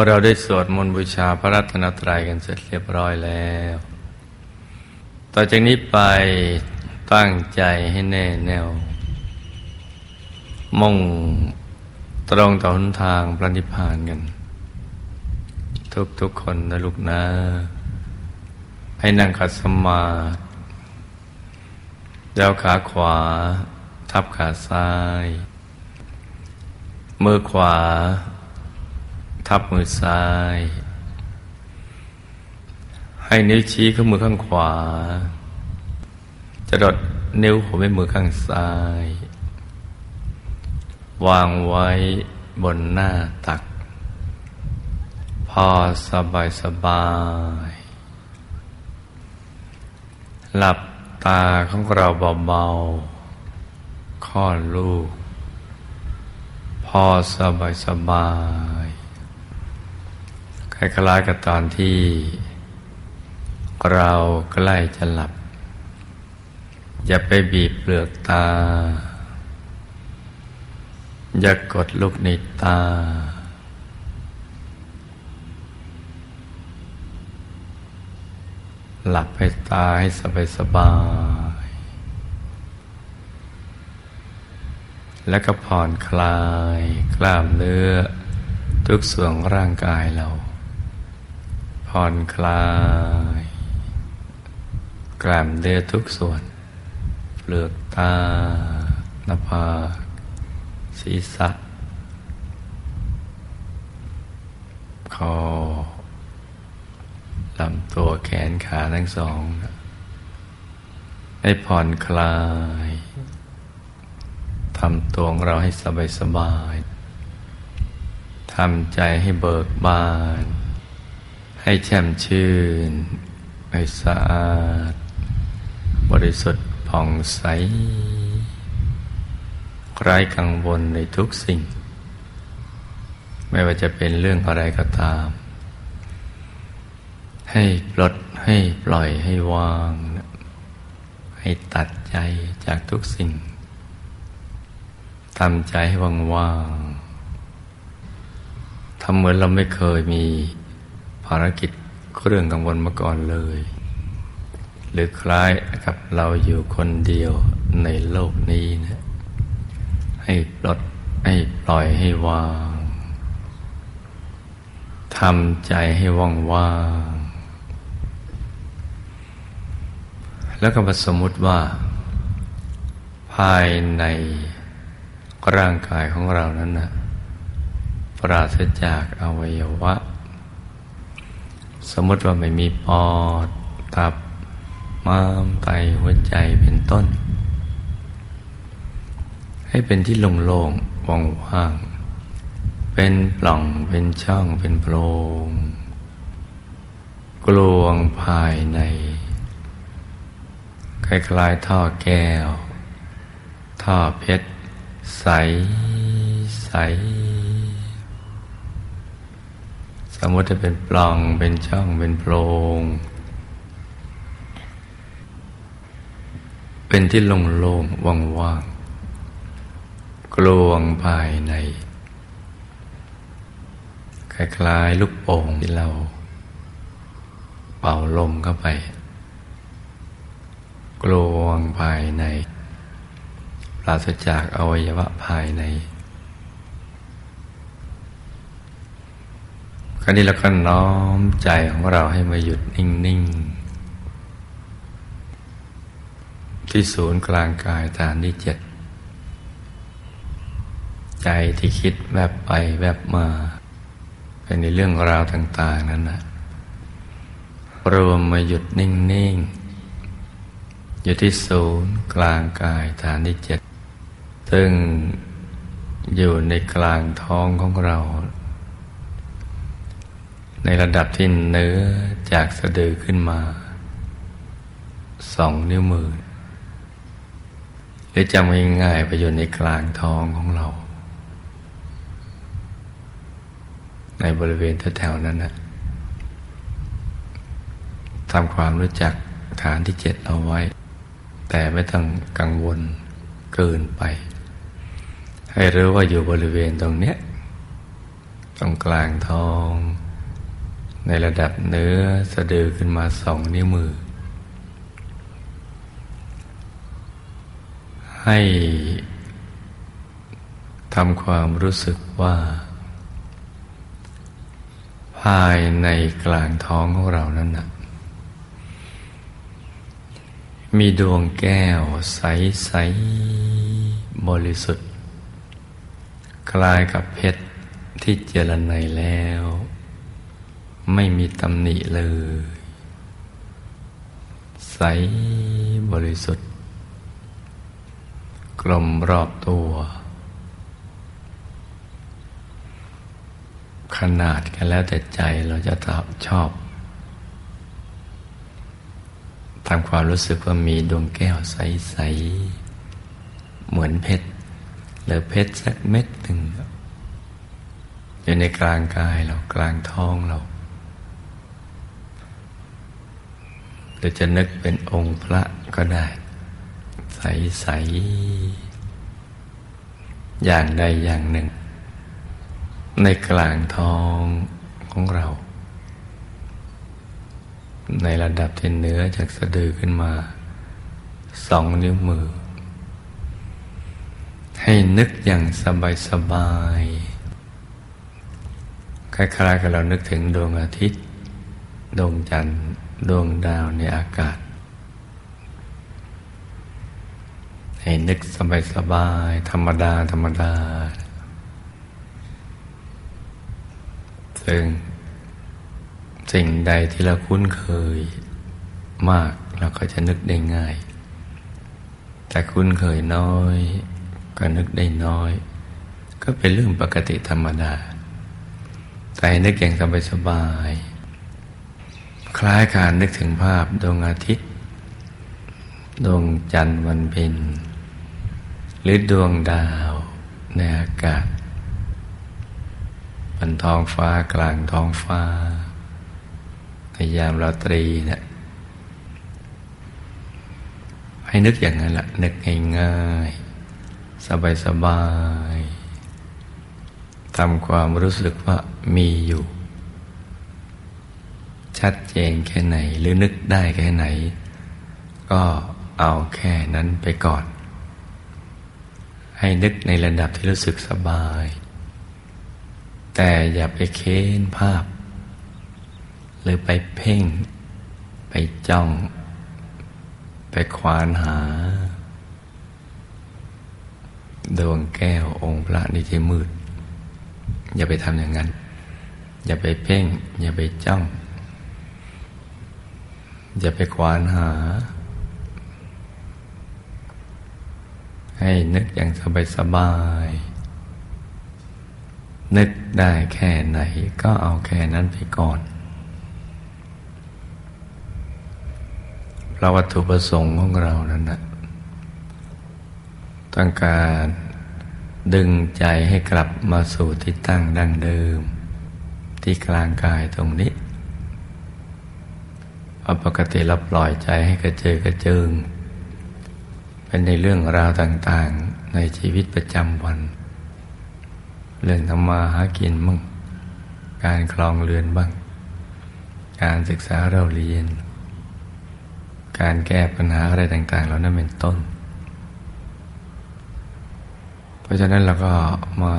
อเราได้สวดมนต์บูชาพระรัตนตรัยกันเสร็จเรียบร้อยแล้ว ต่อจากนี้ไปตั้งใจให้แน่แน่วมุ่งตรงต่อหนทางพระนิพพานกัน ทุกทุกคนนะลูกนะ ให้นั่งขัดสมาธิแล้วขาขวา ทับขาซ้าย มือขวา ทับมือซ้าย ให้นิ้วชี้ข้างมือข้างขวา จะดดนิ้วหัวแม่มือข้างซ้าย วางไว้บนหน้าตัก พอสบายสบาย หลับตาของเราเบาๆคลอลูก พอสบายสบาย คล้ายๆกับตอนที่ เราใกล้จะหลับ อย่าไปบีบเปลือกตา อย่ากดลูกในตา หลับให้ตาให้สบายสบายแล้วก็ผ่อนคลายกล้ามเนื้อทุกส่วนร่างกายเรา ผ่อนคลาย กล้ามเนื้อทุกส่วน เปลือกตาหน้าผากศีรษะ คอลำตัวแขนขาทั้งสอง ให้ผ่อนคลายทำตัวของเราให้สบายสบายทำใจให้เบิกบาน ให้แช่มชื่น ให้สะอาด บริสุทธิ์ผ่องใสไร้กังวลในทุกสิ่ง ไม่ว่าจะเป็นเรื่องอะไรก็ตาม ให้ปลดให้ปล่อยให้วาง ให้ตัดใจจากทุกสิ่งทำใจให้ว่างว่างทำเหมือนเราไม่เคยมี ภารกิจเรื่องกังวลมาก่อนเลย หรือคล้ายกับเราอยู่คนเดียวในโลกนี้นะให้ปลดให้ปล่อยให้วางทำใจให้ว่างว่างแล้วก็มสมมติว่า ภายในร่างกายของเรานั้นนะปราศจากอวัยวะ มมติว่าไม่มีปอดตับม้ามไตหัวใจเป็นต้น ให้เป็นที่โล่งๆว่างๆเป็นปล่องเป็นช่องเป็นโพรงกลวงภายในคล้ายๆท่อแก้ว ท่อเพชร ใสใส สมมติจะเป็นปล่องเป็นช่องเป็นโพรง เป็นที่โล่งๆว่างๆกลวงภายใน คล้ายๆลูกโป่งที่เรา เป่าลมเข้าไป กลวงภายใน ปราศจากอวัยวะภายใน ราวนี้เราก็น้อมใจของเราให้มาหยุดนิ่ง ๆ ที่ศูนย์กลางกายฐานที่เจ็ด ใจที่คิดแวบไปแวบมาเป็นในเรื่องราวต่าง ๆ นั้นนะรวมมาหยุดนิ่ง ๆ อยู่ที่ศูนย์กลางกายฐานที่เจ็ดซึ่งอยู่ในกลางท้องของเรา ในระดับที่เนื้อจากสะดือขึ้นมาสองนิ้วมือหรือจำง่ายๆไปอยู่ในกลางท้องของเรา ในบริเวณแถวๆนั้นนะทำความรู้จักฐานที่เจ็ดเอาไว้ แต่ไม่ต้องกังวลเกินไป ให้รู้ว่าอยู่บริเวณตรงเนี้ยตรงกลางท้อง ในระดับเนื้อสะดือขึ้นมาสองนิ้วมือ ให้ทำความรู้สึกว่า ภายในกลางท้องของเรานั้นนะมีดวงแก้วใสๆบริสุทธิ์ คล้ายกับเพชรที่เจรไนแล้ว ไม่มีตำหนิเลย ใสบริสุทธิ์ กลมรอบตัว ขนาดกันแล้วแต่ใจเราจะชอบทำความรู้สึกว่ามีดวงแก้วใส ๆ เหมือนเพชรหรือเพชรสักเม็ดหนึ่งอยู่ในกลางกายเรากลางท้องเรา หรือจะนึกเป็นองค์พระก็ได้ ใส ๆ อย่างใดอย่างหนึ่ง ในกลางทองของเรา ในระดับที่เนื้อจากสะดือขึ้นมา สองนิ้วมือ ให้นึกอย่างสบายสบายคล้ายๆกับเรานึกถึงดวงอาทิตย์ ดวงจันทร์ ดวงดาวในอากาศ ให้นึกสบายสบาย ธรรมดา ธรรมดา ซึ่งสิ่งใดที่เราคุ้นเคยมากเราก็จะนึกได้ง่าย แต่คุ้นเคยน้อย ก็นึกได้น้อย ก็เป็นเรื่องปกติธรรมดา แต่นึกอย่างสบายสบาย คล้ายการนึกถึงภาพดวงอาทิตย์ ดวงจันทร์วันเพ็ญหรือดวงดาวในอากาศบนท้องฟ้ากลางท้องฟ้าในยามราตรีเนะี่ยให้นึกอย่างนั้นแหละนึกง่ายๆสบายๆทำความรู้สึกว่ามีอยู่ ชัดเจนแค่ไหน หรือนึกได้แค่ไหน ก็เอาแค่นั้นไปก่อน ให้นึกในระดับที่รู้สึกสบาย แต่อย่าไปเค้นภาพ หรือไปเพ่ง ไปจ้อง ไปควานหา ดวงแก้วองค์พระนิที่มืด อย่าไปทำอย่างนั้น อย่าไปเพ่ง อย่าไปจ้อง อย่าไปควานหา ให้นึกอย่างสบายสบาย นึกได้แค่ไหนก็เอาแค่นั้นไปก่อนพราะวัตถุประสงค์ของเรานั้นนะต้องการดึงใจให้กลับมาสู่ที่ตั้งดั้งเดิม ที่กลางกายตรงนี้ พราะปกติเราปล่อยใจให้กระเจิงกระเจิง เป็นในเรื่องราวต่างๆ ในชีวิตประจำวัน เรื่องทำมาหากินมั่งการคลองเรือนบ้าง การศึกษาเราเรียน การแก้ปัญหาอะไรต่างๆเหล่านั้นเป็นต้น เพราะฉะนั้นเราก็มา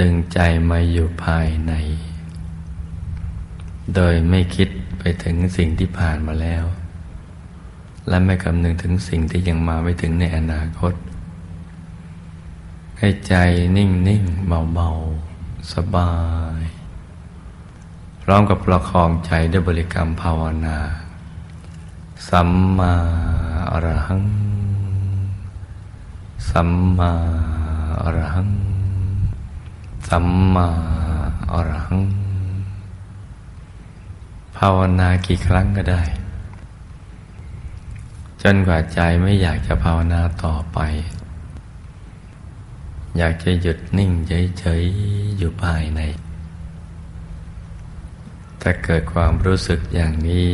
ดึงใจมาอยู่ภายใน โดยไม่คิดไปถึงสิ่งที่ผ่านมาแล้ว และไม่คำนึงถึงสิ่งที่ยังมาไม่ถึงในอนาคต ให้ใจนิ่งๆเบาๆสบาย พร้อมกับประคองใจด้วยบริกรรมภาวนา สัมมาอรหัง สัมมาอรหัง สัมมาอรหัง ภาวนากี่ครั้งก็ได้ จนกว่าใจไม่อยากจะภาวนาต่อไป อยากจะหยุดนิ่งเฉยๆอยู่ภายใน ถ้าเกิดความรู้สึกอย่างนี้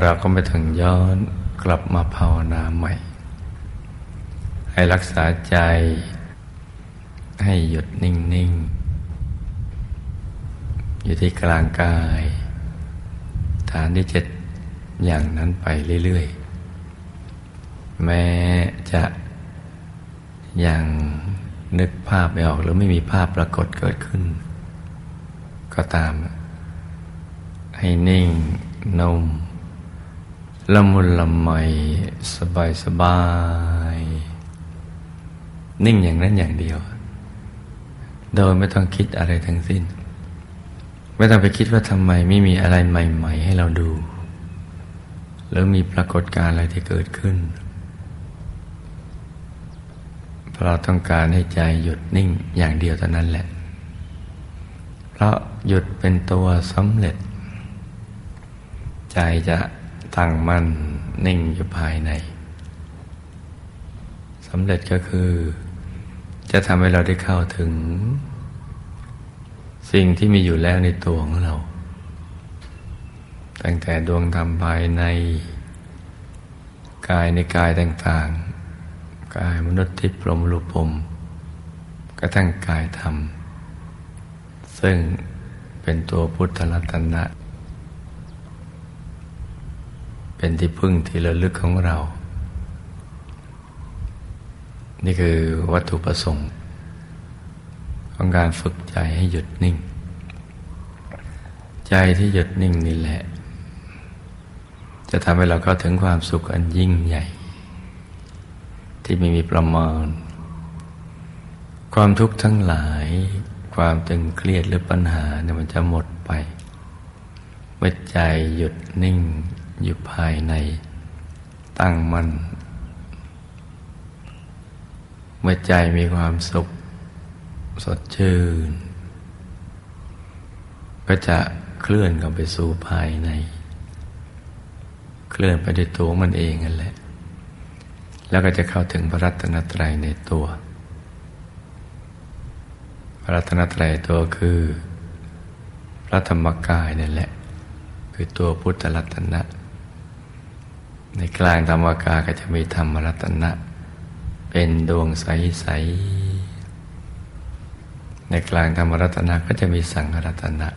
เราก็ไม่ถึงย้อนกลับมาภาวนาใหม่ ให้รักษาใจ ให้หยุดนิ่ง ๆ อยู่ที่กลางกาย ฐานที่เจ็ดอย่างนั้นไปเรื่อยๆ แม้จะยังนึกภาพไม่ออกหรือไม่มีภาพปรากฏเกิดขึ้น ก็ตาม ให้นิ่งนุ่มละมุนละไมสบายสบาย นิ่งอย่างนั้นอย่างเดียว โดยไม่ต้องคิดอะไรทั้งสิ้น ไม่ต้องไปคิดว่าทำไมไม่มีอะไรใหม่ ๆ ให้เราดูหรือมีปรากฏการณ์อะไรที่เกิดขึ้น เพราะเราต้องการให้ใจหยุดนิ่งอย่างเดียวเท่านั้นแหละ เพราะหยุดเป็นตัวสำเร็จ ใจจะตั้งมั่นนิ่งอยู่ภายในสำเร็จก็คือ จะทำให้เราได้เข้าถึง สิ่งที่มีอยู่แล้วในตัวของเรา ตั้งแต่ดวงธรรมภายในกายในกายต่างๆ กายมนุษย์ทิพย์พรหมรูปมกระทั่งกายธรรม ซึ่งเป็นตัวพุทธรัตนะ เป็นที่พึ่งที่ระลึกของเรา นี่คือวัตถุประสงค์ ของการฝึกใจให้หยุดนิ่ง ใจที่หยุดนิ่งนี่แหละ จะทำให้เราเข้าถึงความสุขอันยิ่งใหญ่ ที่ไม่มีประมาณ ความทุกข์ทั้งหลาย ความตึงเครียดหรือปัญหาเนี่ยมันจะหมดไปเมื่อใจหยุดนิ่งอยู่ภายในตั้งมัน่นเมื่อใจมีความสุข สดชื่น ก็จะเคลื่อนเข้าไปสู่ภายใน เคลื่อนไปด้วยตัวมันเองนั่นแหละ แล้วก็จะเข้าถึงพระรัตนตรัยในตัว พระรัตนตรัยตัวคือ พระธรรมกายนั่นแหละ คือตัวพุทธรัตนะ ในกลางธรรมกายก็จะมีธรรมรัตนะ เป็นดวงใสๆ ในกลางธรรมรัตนะก็จะมีสังฆรัตนะ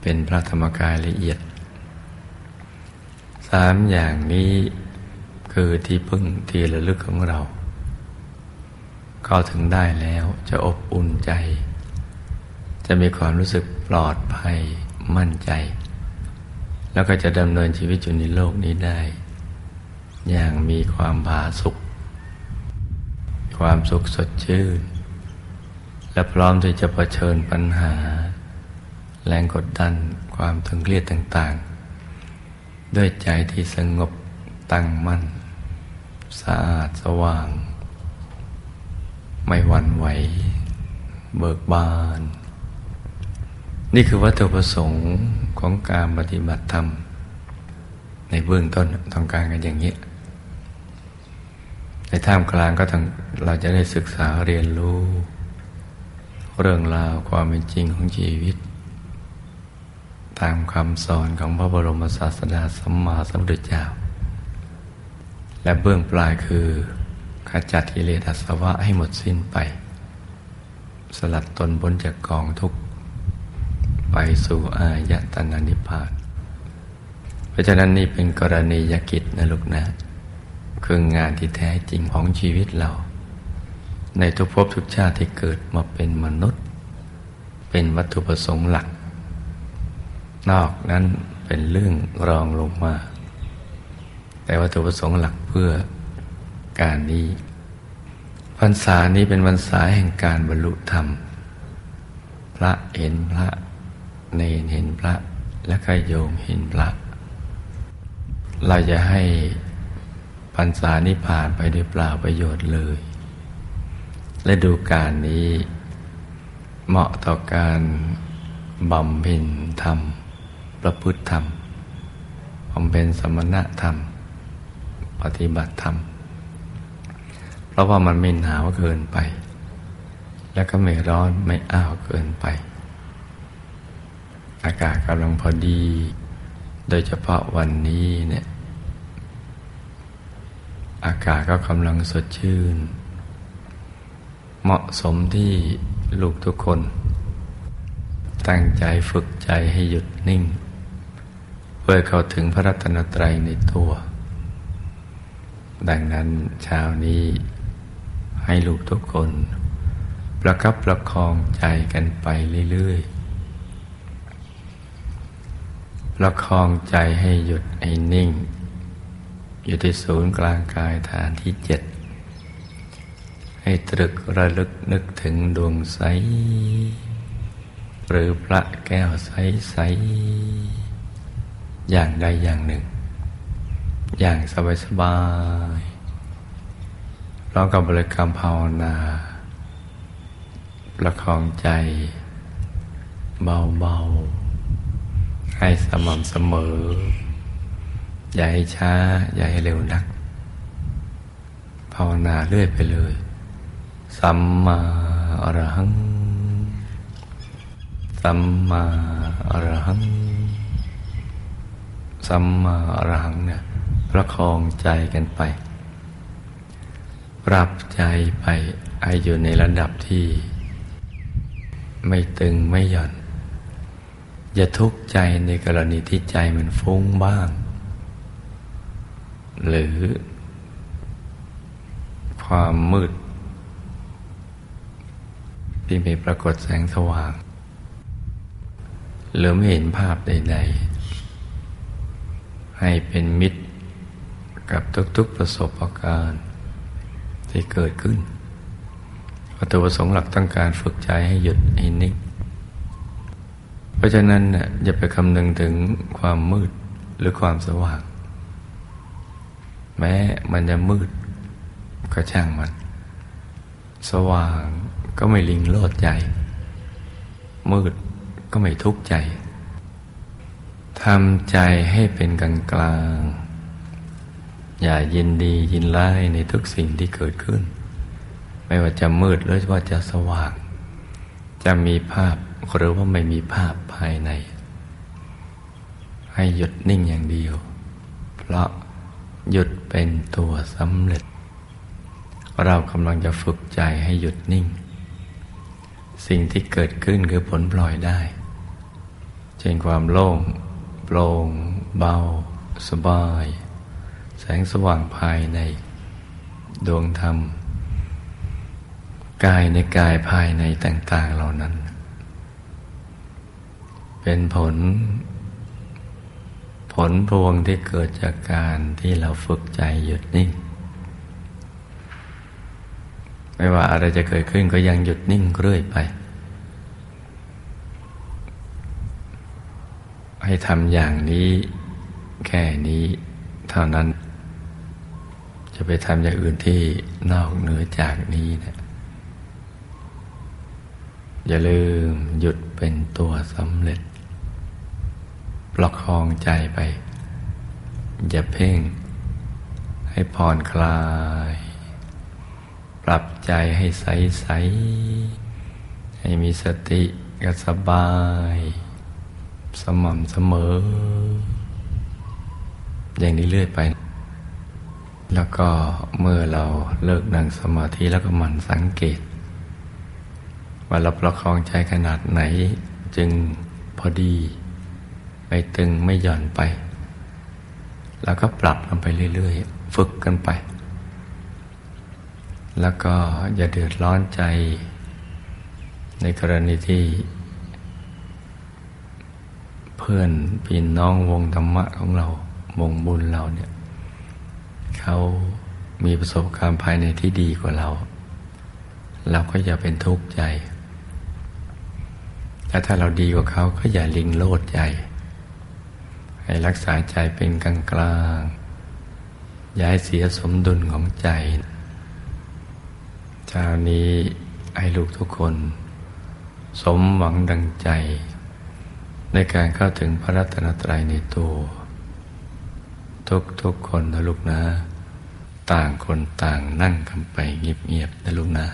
เป็นพระธรรมกายละเอียด สามอย่างนี้คือที่พึ่งที่ระลึกของเราเข้าถึงได้แล้วจะอบอุ่นใจ จะมีความรู้สึกปลอดภัยมั่นใจ แล้วก็จะดำเนินชีวิตอยู่ในโลกนี้ได้ อย่างมีความผาสุข ความสุขสดชื่น และพร้อมที่จะะเผชิญปัญหา แรงกดดันความตึงเครียดต่างๆ ด้วยใจที่สงบตั้งมั่นสะอาดสว่าง ไม่หวั่นไหว เบิกบาน นี่คือวัตถุประสงค์ของการปฏิบัติธรรม ในเบื้องต้นต้องการกันอย่างนี้ ในท่ามกลางก็ต้องเราจะได้ศึกษาเรียนรู้ เรื่องราวความเป็นจริงของชีวิต ตามคำสอนของพระบรมศาสดาสัมมาสัมพุทธเจ้า และเบื้องปลายคือขจัดกิเลสอาสวะให้หมดสิ้นไป สลัดตนพ้นจากกองทุกข์ ไปสู่อายตนะนิพพาน เพราะฉะนั้นนี่เป็นกรณียกิจนะลูกนะ คืองานที่แท้จริงของชีวิตเรา ในทุกภพทุกชาติที่เกิดมาเป็นมนุษย์ เป็นวัตถุประสงค์หลัก นอกนั้นเป็นเรื่องรองลงมา แต่วัตถุประสงค์หลักเพื่อการนี้พรรษานี้เป็นพรรษาแห่งการบรรลุธรรม พระเห็นพระเนนเห็นพระและก็โยมเห็นพระ เราจะให้พรรษานี้ผ่านไปด้วยเปล่าประโยชน์เลย และดูการนี้เหมาะต่อการบำเพ็ญธรรม ประพฤติธรรมบำเพ็ญสมณะธรรม ปฏิบัติธรรม เพราะว่ามันไม่หนาวเกินไป และก็ไม่ร้อนไม่อ้าวเกินไป อากาศกำลังพอดี โดยเฉพาะวันนี้เนี่ย อากาศก็กำลังสดชื่น เหมาะสมที่ลูกทุกคน ตั้งใจฝึกใจให้หยุดนิ่ง เพื่อเข้าถึงพระรัตนตรัยในตัว ดังนั้นเช้านี้ให้ลูกทุกคน ประคับประคองใจกันไปเรื่อยๆ ประคองใจให้หยุดให้นิ่ง อยู่ที่ศูนย์กลางกายฐานที่เจ็ด ให้ตรึกระลึกนึกถึงดวงใส หรือพระแก้วใสใสอย่างใดอย่างหนึ่ง อย่างสบายสบายร้องกับบริกรรมภาวนา ประคองใจ เบาๆ ให้สม่ำเสมอ อย่าให้ช้า อย่าให้เร็วนัก ภาวนาเรื่อยไปเลย สัมมาอรหัง สัมมาอรหัง สัมมาอรหังเนี่ยประคองใจกันไป ปรับใจไปให้อยู่ในระดับที่ ไม่ตึงไม่หย่อน อย่าทุกข์ใจในกรณีที่ใจมันฟุ้งบ้าง หรือความมืด ที่มีปรากฏแสงสว่าง หรือไม่เห็นภาพใด ๆ ให้เป็นมิตรกับทุกๆประสบการณ์ที่เกิดขึ้นวัตถุประสงค์หลักต้องการฝึกใจให้หยุดให้นิ่งเพราะฉะนั้นอย่าไปคำนึงถึงความมืดหรือความสว่าง แม้มันจะมืดก็ช่างมัน สว่าง ก็ไม่ลิงโลดใจ มืดก็ไม่ทุกข์ใจทำใจให้เป็นกลางกลาง อย่ายินดียินร้ายในทุกสิ่งที่เกิดขึ้น ไม่ว่าจะมืดหรือว่าจะสว่าง จะมีภาพหรือว่าไม่มีภาพภายใน ให้หยุดนิ่งอย่างเดียว เพราะหยุดเป็นตัวสำเร็จ เรากำลังจะฝึกใจให้หยุดนิ่ง สิ่งที่เกิดขึ้นคือผลปล่อยได้ เช่นความโล่งโปร่งเบา สบาย แสงสว่างภายใน ดวงธรรม กายในกายภายในต่าง ๆ เหล่านั้น เป็นผล ผลพวงที่เกิดจากการที่เราฝึกใจหยุดนิ่ง ไม่ว่าอะไรจะเกิดขึ้นก็ยังหยุดนิ่งเรื่อยไป ให้ทำอย่างนี้แค่นี้เท่านั้น จะไปทำอย่างอื่นที่นอกเหนือจากนี้นะอย่าลืมหยุดเป็นตัวสำเร็จ ประคองใจไป อย่าเพ่ง ให้ผ่อนคลาย รับใจให้ใสใสให้มีสติกับสบาย สม่ำเสมอ อย่างนี้เรื่อยไป แล้วก็เมื่อเราเลิกนั่งสมาธิแล้วก็มันสังเกต ว่าเราประคองใจขนาดไหนจึงพอดี ไม่ตึงไม่หย่อนไป แล้วก็ปรับกันไปเรื่อยๆ ฝึกกันไป แล้วก็อย่าเดือดร้อนใจ ในกรณีที่ เพื่อนพี่น้องวงธรรมะของเรา วงบุญเราเนี่ยเขามีประสบการณ์ภายในที่ดีกว่าเรา เราก็อย่าเป็นทุกข์ใจแต่ถ้าเราดีกว่าเขาก็อย่าลิงโลดใจ ให้รักษาใจเป็นกลางกลางอย่าให้เสียสมดุลของใจ เช้านี้ให้ลูกทุกคน สมหวังดังใจ ในการเข้าถึงพระรัตนตรัยในตัว ทุกทุกคนนะลูกนะ ต่างคนต่างนั่งกันไปเงียบๆนะลูกนะ